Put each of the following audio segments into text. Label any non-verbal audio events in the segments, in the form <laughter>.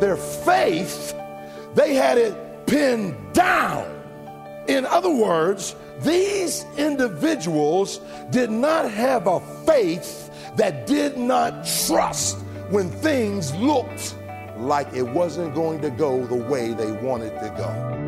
their faith, they had it pinned down. In other words, these individuals did not have a faith that did not trust when things looked like it wasn't going to go the way they wanted to go.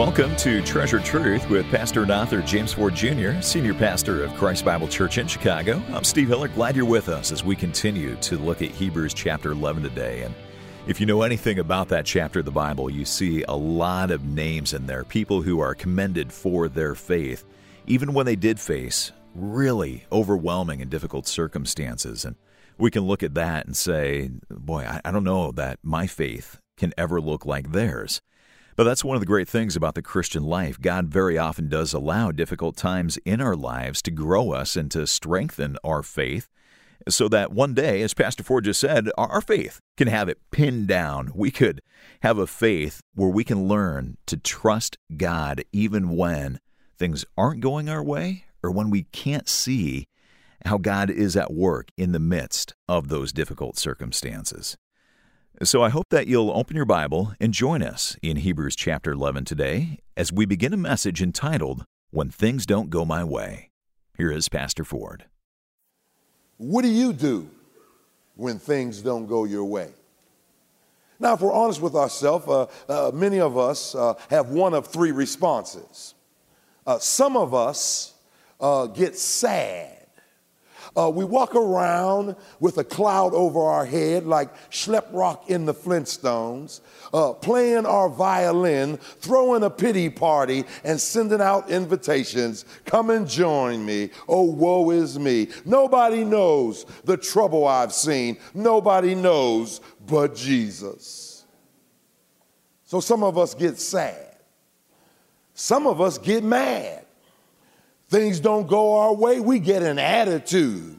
Welcome to Treasured Truth with Pastor and author James Ford Jr., Senior Pastor of Christ Bible Church in Chicago. I'm Steve Hiller. Glad you're with us as we continue to look at Hebrews chapter 11 today. And if you know anything about that chapter of the Bible, you see a lot of names in there, people who are commended for their faith, even when they did face really overwhelming and difficult circumstances. And we can look at that and say, boy, I, don't know that my faith can ever look like theirs. But that's one of the great things about the Christian life. God very often does allow difficult times in our lives to grow us and to strengthen our faith so that one day, as Pastor Ford just said, our faith can have it pinned down. We could have a faith where we can learn to trust God even when things aren't going our way or when we can't see how God is at work in the midst of those difficult circumstances. So I hope that you'll open your Bible and join us in Hebrews chapter 11 today as we begin a message entitled, When Things Don't Go My Way. Here is Pastor Ford. What do you do when things don't go your way? Now, if we're honest with ourselves, uh, uh, many of us uh, have one of three responses. Uh, some of us uh, get sad uh, we walk around with a cloud over our head like Schleprock in the Flintstones, uh, playing our violin, throwing a pity party, and sending out invitations. Come and join me. Oh, woe is me. Nobody knows the trouble I've seen. Nobody knows but Jesus. So some of us get sad. Some of us get mad things don't go our way, we get an attitude.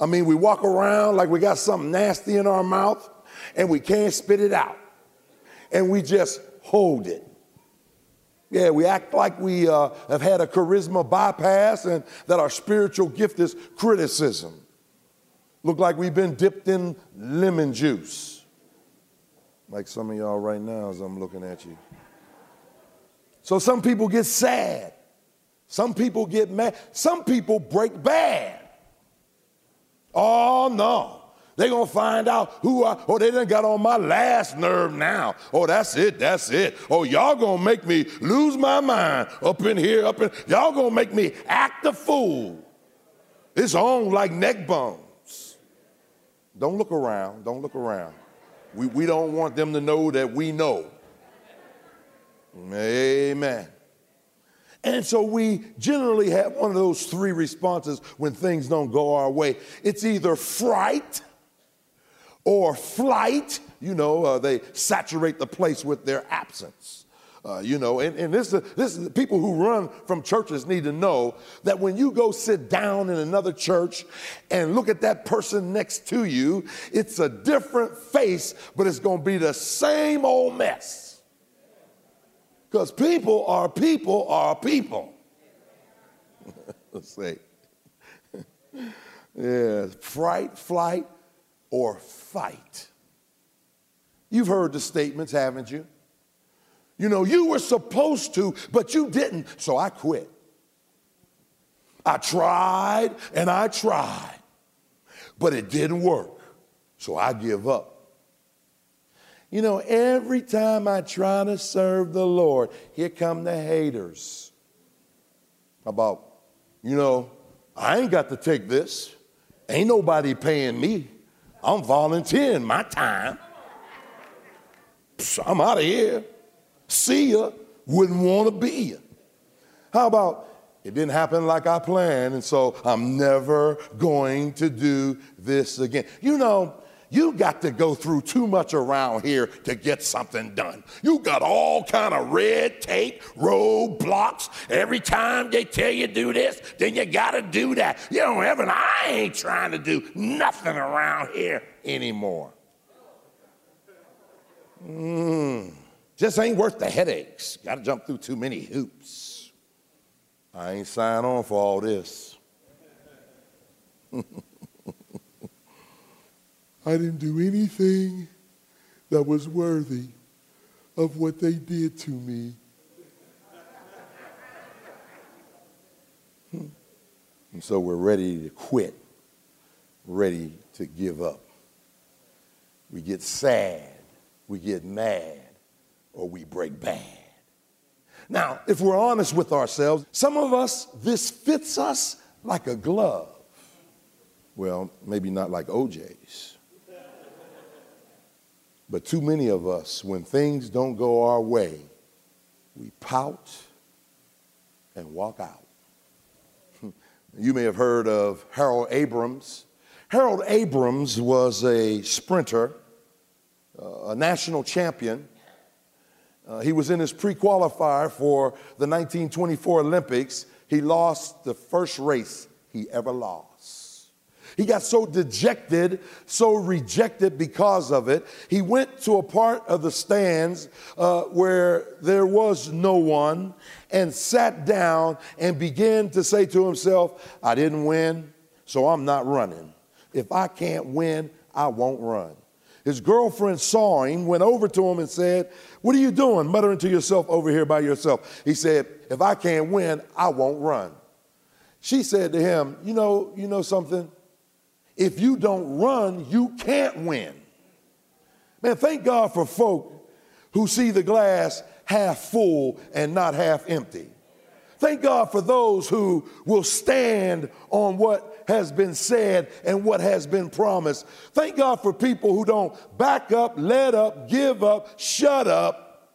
I mean, we walk around like we got something nasty in our mouth and we can't spit it out. And we just hold it. Yeah, we act like we uh, have had a charisma bypass and that our spiritual gift is criticism. Look like we've been dipped in lemon juice. Like some of y'all right now as I'm looking at you. So some people get sad. Some people get mad. Some people break bad. Oh, no. They're going to find out who I, oh, they done got on my last nerve now. Oh, that's it, that's it. Oh, y'all going to make me lose my mind up in here, up in, y'all going to make me act a fool. It's on like neck bones. Don't look around, don't look around. We, we don't want them to know that we know. Amen. And so we generally have one of those three responses when things don't go our way. It's either fright or flight. You know, uh, they saturate the place with their absence. Uh, you know, and, and this, is, this is people who run from churches need to know that when you go sit down in another church and look at that person next to you, it's a different face, but it's going to be the same old mess. Because people are people are people. Let's <laughs> say. <laughs> yeah, fright, flight, or fight. You've heard the statements, haven't you? You know, you were supposed to, but you didn't, so I quit. I tried and I tried, but it didn't work, so I give up. You know, every time I try to serve the Lord, here come the haters. About, you know, I ain't got to take this. Ain't nobody paying me. I'm volunteering my time. I'm out of here. See ya. Wouldn't want to be ya. How about it didn't happen like I planned, and so I'm never going to do this again? You know, you got to go through too much around here to get something done. You got all kind of red tape, roadblocks. Every time they tell you do this, then you got to do that. You know, Evan, I ain't trying to do nothing around here anymore. Mm, just ain't worth the headaches. Got to jump through too many hoops. I ain't sign on for all this. <laughs> I didn't do anything that was worthy of what they did to me. Hmm. And so we're ready to quit, ready to give up. We get sad, we get mad, or we break bad. Now, if we're honest with ourselves, some of us, this fits us like a glove. Well, maybe not like OJ's. But too many of us, when things don't go our way, we pout and walk out. <laughs> You may have heard of Harold Abrams. Harold Abrams was a sprinter, uh, a national champion. Uh, he was in his pre qualifier for the 1924 Olympics. He lost the first race he ever lost. He got so dejected, so rejected because of it. He went to a part of the stands uh, where there was no one and sat down and began to say to himself, I didn't win, so I'm not running. If I can't win, I won't run. His girlfriend saw him, went over to him and said, What are you doing, muttering to yourself over here by yourself? He said, If I can't win, I won't run. She said to him, You know, you know something? If you don't run, you can't win. Man, thank God for folk who see the glass half full and not half empty. Thank God for those who will stand on what has been said and what has been promised. Thank God for people who don't back up, let up, give up, shut up,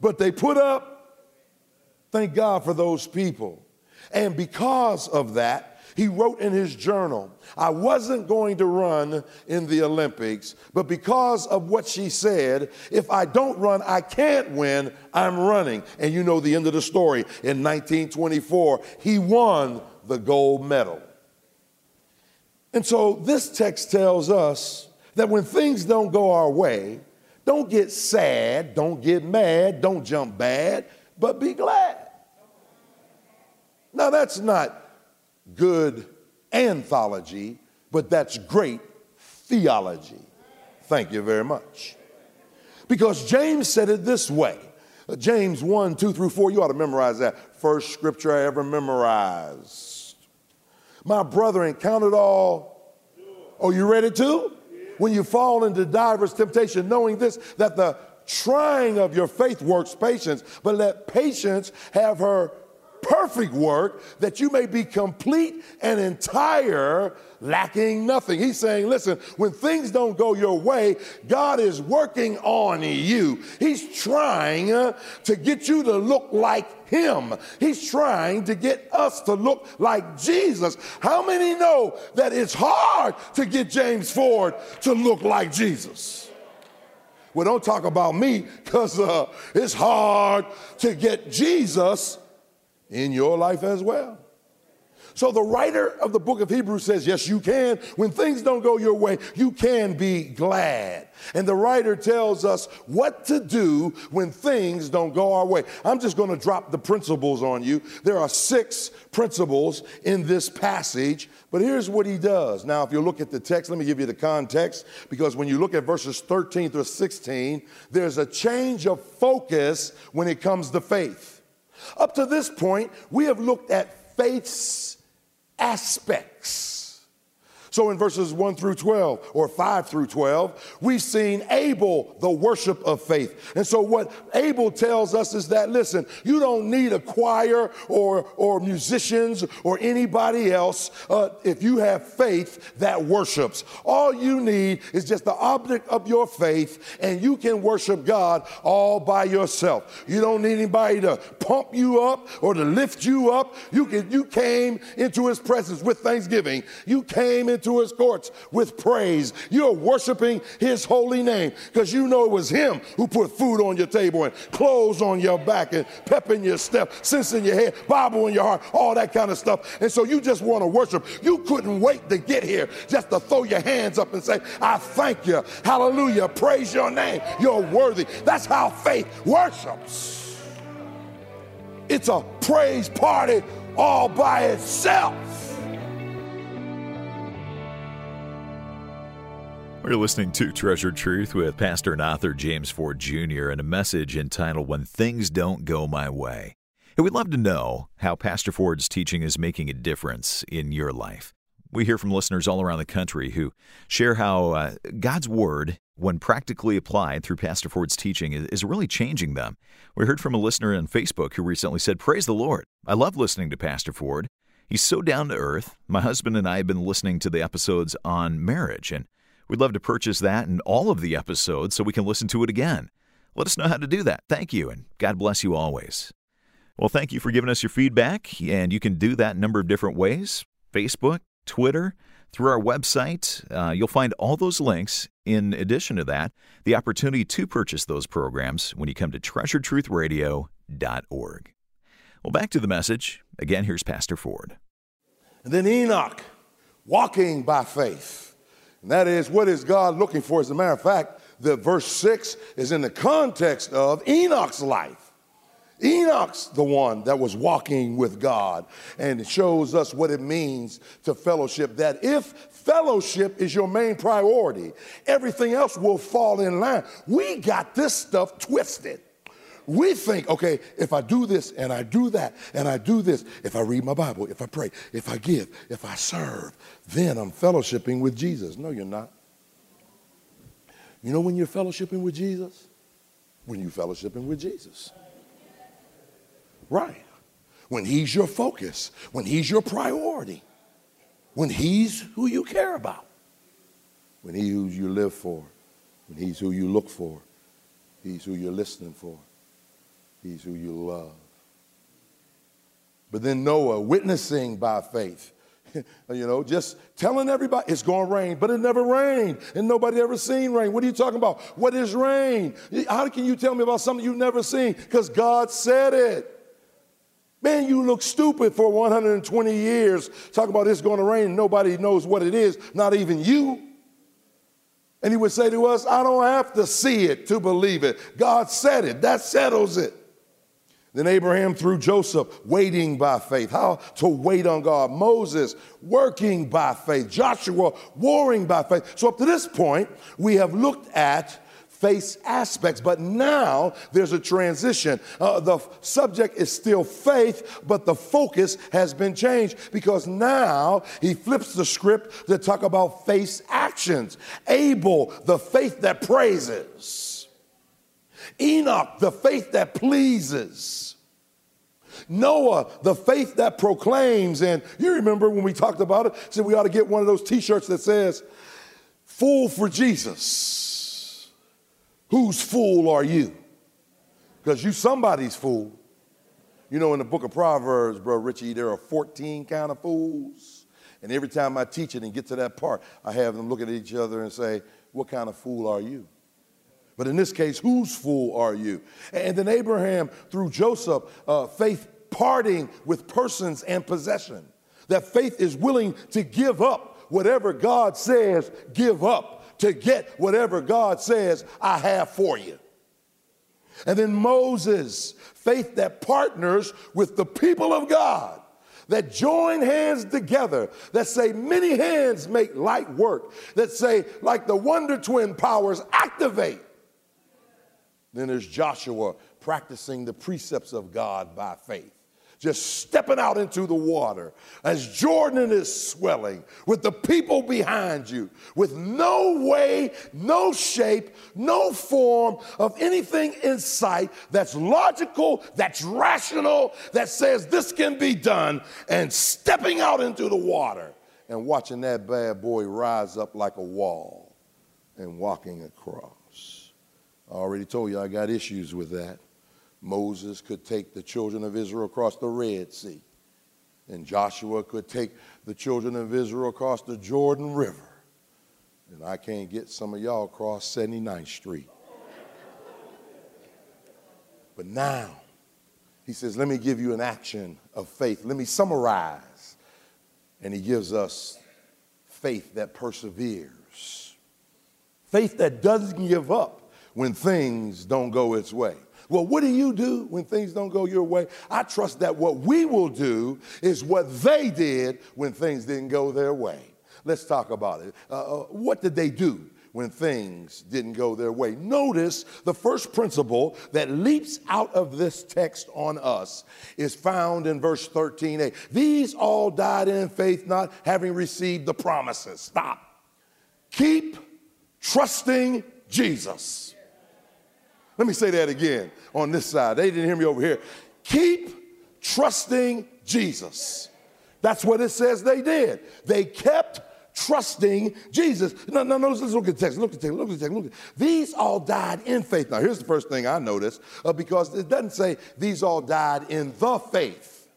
but they put up. Thank God for those people. And because of that, he wrote in his journal, I wasn't going to run in the Olympics, but because of what she said, if I don't run, I can't win, I'm running. And you know the end of the story. In 1924, he won the gold medal. And so this text tells us that when things don't go our way, don't get sad, don't get mad, don't jump bad, but be glad. Now, that's not good anthology, but that's great theology. Thank you very much. Because James said it this way James 1, 2 through 4, you ought to memorize that. First scripture I ever memorized. My brethren, count it all. Oh, you ready to? When you fall into divers temptation, knowing this, that the trying of your faith works patience, but let patience have her perfect work that you may be complete and entire, lacking nothing. He's saying, listen, when things don't go your way, God is working on you. He's trying uh, to get you to look like Him. He's trying to get us to look like Jesus. How many know that it's hard to get James Ford to look like Jesus? Well, don't talk about me because uh, it's hard to get Jesus in your life as well. So the writer of the book of Hebrews says, Yes, you can. When things don't go your way, you can be glad. And the writer tells us what to do when things don't go our way. I'm just going to drop the principles on you. There are six principles in this passage, but here's what he does. Now, if you look at the text, let me give you the context, because when you look at verses 13 through 16, there's a change of focus when it comes to faith. Up to this point, we have looked at faith's aspects. So in verses 1 through 12, or 5 through 12, we've seen Abel, the worship of faith. And so what Abel tells us is that, listen, you don't need a choir or, or musicians or anybody else uh, if you have faith that worships. All you need is just the object of your faith, and you can worship God all by yourself. You don't need anybody to pump you up or to lift you up. You, can, you came into his presence with thanksgiving. You came into into his courts with praise. You're worshiping his holy name because you know it was him who put food on your table and clothes on your back and pep in your step, sense in your head, Bible in your heart, all that kind of stuff. And so you just want to worship. You couldn't wait to get here just to throw your hands up and say, I thank you. Hallelujah. Praise your name. You're worthy. That's how faith worships. It's a praise party all by itself. We're listening to Treasured Truth with Pastor and author James Ford Jr. and a message entitled When Things Don't Go My Way. And we'd love to know how Pastor Ford's teaching is making a difference in your life. We hear from listeners all around the country who share how uh, God's Word, when practically applied through Pastor Ford's teaching, is really changing them. We heard from a listener on Facebook who recently said, Praise the Lord. I love listening to Pastor Ford. He's so down to earth. My husband and I have been listening to the episodes on marriage, and We'd love to purchase that and all of the episodes so we can listen to it again. Let us know how to do that. Thank you, and God bless you always. Well, thank you for giving us your feedback, and you can do that a number of different ways Facebook, Twitter, through our website. Uh, you'll find all those links. In addition to that, the opportunity to purchase those programs when you come to treasuredtruthradio.org. Well, back to the message. Again, here's Pastor Ford. And then Enoch, walking by faith. And that is, what is God looking for? As a matter of fact, the verse 6 is in the context of Enoch's life. Enoch's the one that was walking with God, and it shows us what it means to fellowship. That if fellowship is your main priority, everything else will fall in line. We got this stuff twisted. We think, okay, if I do this and I do that and I do this, if I read my Bible, if I pray, if I give, if I serve, then I'm fellowshipping with Jesus. No, you're not. You know when you're fellowshipping with Jesus? When you're fellowshipping with Jesus. Right. When he's your focus, when he's your priority, when he's who you care about, when he's who you live for, when he's who you look for, he's who you're listening for. He's who you love. But then Noah, witnessing by faith, <laughs> you know, just telling everybody it's going to rain, but it never rained, and nobody ever seen rain. What are you talking about? What is rain? How can you tell me about something you've never seen? Because God said it. Man, you look stupid for 120 years talking about it's going to rain. And nobody knows what it is, not even you. And he would say to us, I don't have to see it to believe it. God said it. That settles it. Then Abraham through Joseph, waiting by faith. How to wait on God. Moses, working by faith. Joshua, warring by faith. So up to this point, we have looked at faith aspects, but now there's a transition. Uh, the subject is still faith, but the focus has been changed because now he flips the script to talk about faith actions. Abel, the faith that praises. Enoch, the faith that pleases. Noah, the faith that proclaims. And you remember when we talked about it, said we ought to get one of those t shirts that says, Fool for Jesus. Whose fool are you? Because you somebody's fool. You know, in the book of Proverbs, bro, Richie, there are 14 kind of fools. And every time I teach it and get to that part, I have them look at each other and say, What kind of fool are you? But in this case, whose fool are you? And then Abraham, through Joseph, uh, faith parting with persons and possession. That faith is willing to give up whatever God says, give up to get whatever God says, I have for you. And then Moses, faith that partners with the people of God that join hands together, that say many hands make light work, that say, like the Wonder Twin powers, activate then there's Joshua practicing the precepts of God by faith. Just stepping out into the water as Jordan is swelling with the people behind you, with no way, no shape, no form of anything in sight that's logical, that's rational, that says this can be done, and stepping out into the water and watching that bad boy rise up like a wall and walking across. I already told you I got issues with that. Moses could take the children of Israel across the Red Sea, and Joshua could take the children of Israel across the Jordan River. And I can't get some of y'all across 79th Street. But now, he says, Let me give you an action of faith. Let me summarize. And he gives us faith that perseveres, faith that doesn't give up when things don't go its way. Well, what do you do when things don't go your way? I trust that what we will do is what they did when things didn't go their way. Let's talk about it. Uh, uh what did they do when things didn't go their way. Notice the first principle that leaps out of this text on us is found in verse 13a. These all died in faith, not having received the promises. Stop. Keep trusting Jesus. Let me say that again on this side. They didn't hear me over here. Keep trusting Jesus. That's what it says they did. They kept trusting Jesus. No, no, no, let's look at the text. Look at the text. Look at the text. Look at These all died in faith. Now, here's the first thing I noticed uh, because it doesn't say these all died in the faith.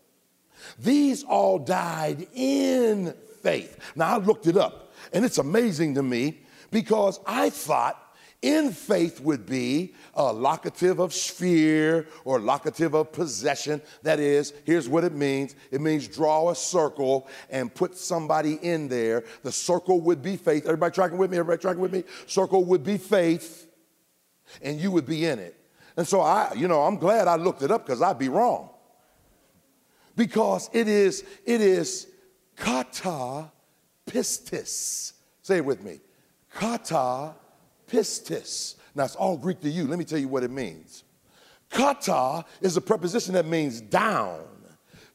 These all died in faith. Now, I looked it up, and it's amazing to me because I thought in faith would be a locative of sphere or locative of possession. That is, here's what it means it means draw a circle and put somebody in there. The circle would be faith. Everybody tracking with me? Everybody tracking with me? Circle would be faith, and you would be in it. And so I, you know, I'm glad I looked it up because I'd be wrong. Because it is, it is kata pistis. Say it with me. Kata pistis. Now, it's all Greek to you. Let me tell you what it means. Kata is a preposition that means down.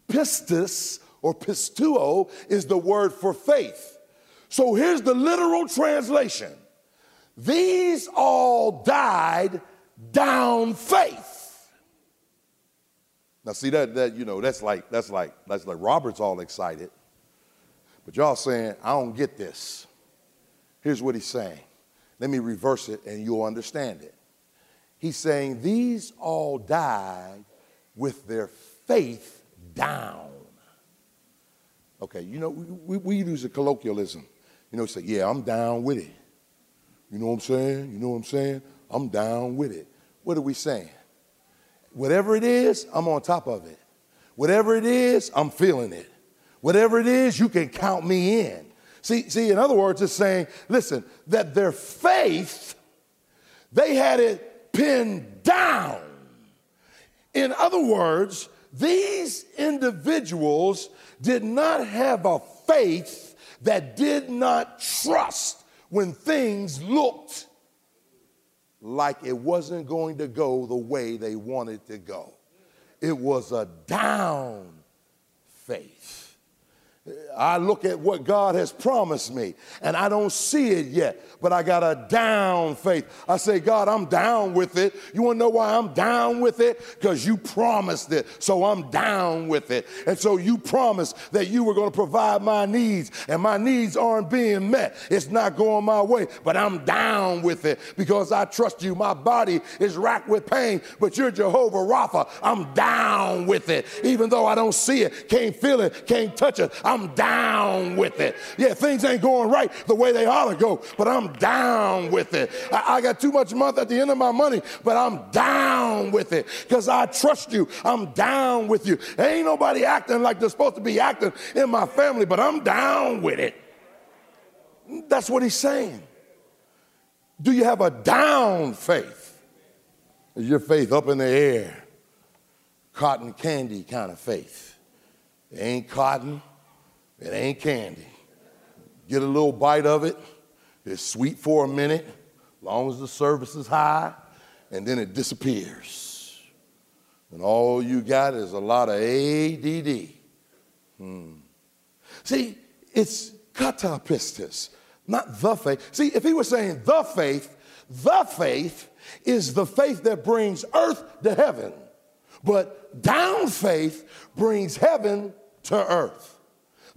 Pistis or pisteuo is the word for faith. So here's the literal translation These all died down faith. Now, see that that you know that's like that's like that's like Robert's all excited, but y'all saying I don't get this. Here's what he's saying. Let me reverse it and you'll understand it. He's saying these all died with their faith down. Okay, you know, we, we use a colloquialism. You know, say, yeah, I'm down with it. You know what I'm saying? You know what I'm saying? I'm down with it. What are we saying? Whatever it is, I'm on top of it. Whatever it is, I'm feeling it. Whatever it is, you can count me in. See, see, in other words, it's saying, listen, that their faith, they had it pinned down. In other words, these individuals did not have a faith that did not trust when things looked like it wasn't going to go the way they wanted to go. It was a down faith. I look at what God has promised me and I don't see it yet, but I got a down faith. I say, God, I'm down with it. You want to know why I'm down with it? Because you promised it. So I'm down with it. And so you promised that you were going to provide my needs, and my needs aren't being met. It's not going my way, but I'm down with it because I trust you. My body is racked with pain, but you're Jehovah Rapha. I'm down with it. Even though I don't see it, can't feel it, can't touch it, I'm down with it. Yeah, things ain't going right the way they ought to go, but I'm down with it. I, I got too much month at the end of my money, but I'm down with it because I trust you. I'm down with you. Ain't nobody acting like they're supposed to be acting in my family, but I'm down with it. That's what he's saying. Do you have a down faith? Is your faith up in the air? Cotton candy kind of faith. It ain't cotton, it ain't candy. Get a little bite of it, it's sweet for a minute, long as the service is high, and then it disappears. And all you got is a lot of ADD. Hmm. See, it's katapistis, not the faith. See, if he was saying the faith, the faith is the faith that brings earth to heaven, but down faith brings heaven to earth.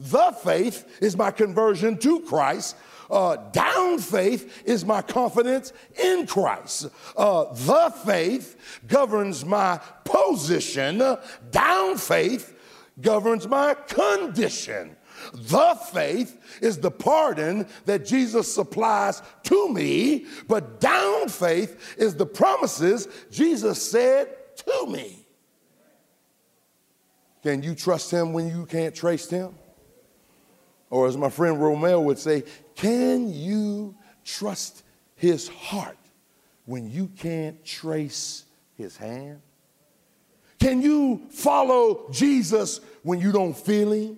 The faith is my conversion to Christ. Uh, down faith is my confidence in Christ. Uh, the faith governs my position. Down faith governs my condition. The faith is the pardon that Jesus supplies to me, but down faith is the promises Jesus said to me. Can you trust him when you can't trace him? Or as my friend Romeo would say, can you trust his heart when you can't trace his hand? Can you follow Jesus when you don't feel him?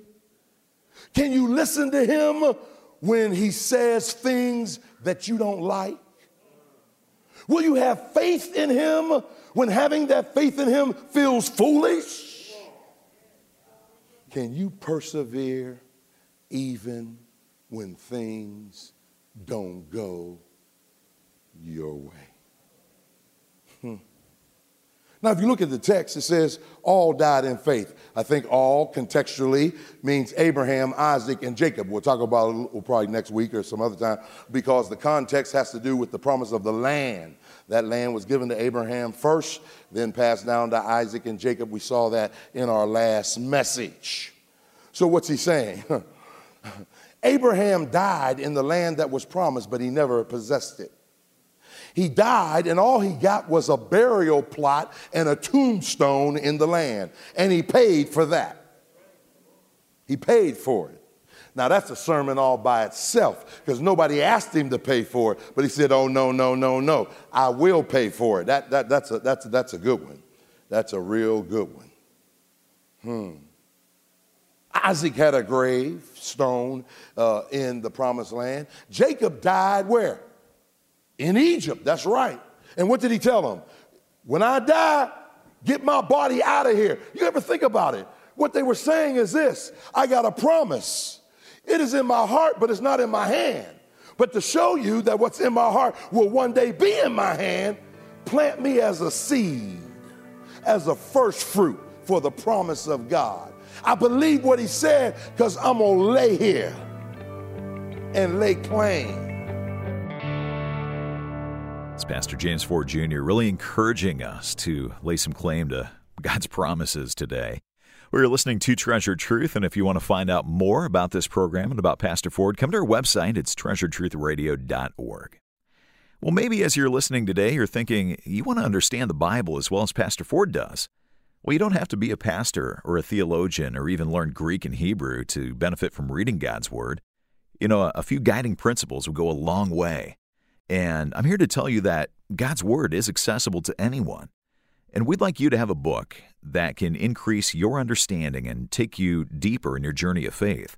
Can you listen to him when he says things that you don't like? Will you have faith in him when having that faith in him feels foolish? Can you persevere even when things don't go your way? Hmm. Now, if you look at the text, it says all died in faith. I think all contextually means Abraham, Isaac, and Jacob. We'll talk about it probably next week or some other time because the context has to do with the promise of the land. That land was given to Abraham first, then passed down to Isaac and Jacob. We saw that in our last message. So, what's he saying? <laughs> <laughs> Abraham died in the land that was promised, but he never possessed it. He died, and all he got was a burial plot and a tombstone in the land. And he paid for that. He paid for it. Now, that's a sermon all by itself because nobody asked him to pay for it, but he said, Oh, no, no, no, no. I will pay for it. That, that, that's, a, that's, that's a good one. That's a real good one. Hmm. Isaac had a grave stone uh, in the promised land. Jacob died where? in Egypt. That's right. And what did he tell them? When I die, get my body out of here. You ever think about it? What they were saying is this I got a promise. It is in my heart, but it's not in my hand. But to show you that what's in my heart will one day be in my hand, plant me as a seed, as a first fruit for the promise of God. I believe what he said because I'm going to lay here and lay claim it's Pastor James Ford Jr. really encouraging us to lay some claim to God's promises today. We're listening to Treasured Truth, and if you want to find out more about this program and about Pastor Ford, come to our website. It's treasuredtruthradio.org. Well, maybe as you're listening today, you're thinking you want to understand the Bible as well as Pastor Ford does. Well, you don't have to be a pastor or a theologian or even learn Greek and Hebrew to benefit from reading God's Word. You know, a few guiding principles will go a long way. And I'm here to tell you that God's Word is accessible to anyone. And we'd like you to have a book that can increase your understanding and take you deeper in your journey of faith.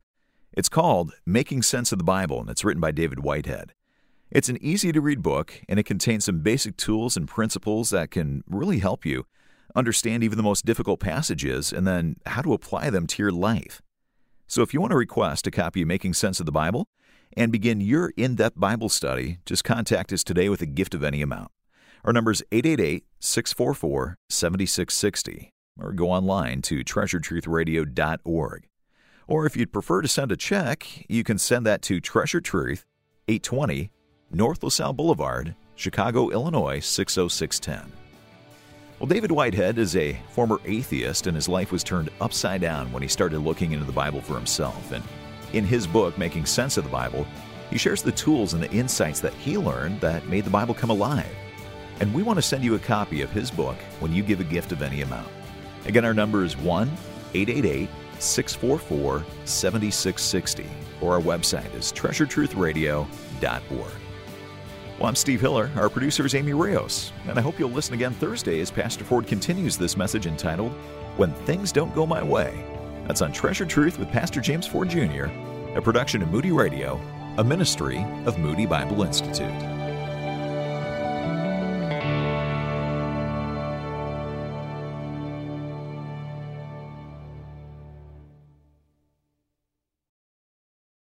It's called Making Sense of the Bible, and it's written by David Whitehead. It's an easy to read book, and it contains some basic tools and principles that can really help you understand even the most difficult passages and then how to apply them to your life. So if you want to request a copy of Making Sense of the Bible, and begin your in depth Bible study, just contact us today with a gift of any amount. Our number is 888 644 7660, or go online to treasuredtruthradio.org. Or if you'd prefer to send a check, you can send that to Treasured Truth, 820 North LaSalle Boulevard, Chicago, Illinois 60610. Well, David Whitehead is a former atheist, and his life was turned upside down when he started looking into the Bible for himself. And in his book, Making Sense of the Bible, he shares the tools and the insights that he learned that made the Bible come alive. And we want to send you a copy of his book when you give a gift of any amount. Again, our number is 1 888 644 7660, or our website is treasuredtruthradio.org. Well, I'm Steve Hiller. Our producer is Amy Rios, and I hope you'll listen again Thursday as Pastor Ford continues this message entitled, When Things Don't Go My Way. That's on Treasured Truth with Pastor James Ford Jr., a production of Moody Radio, a ministry of Moody Bible Institute.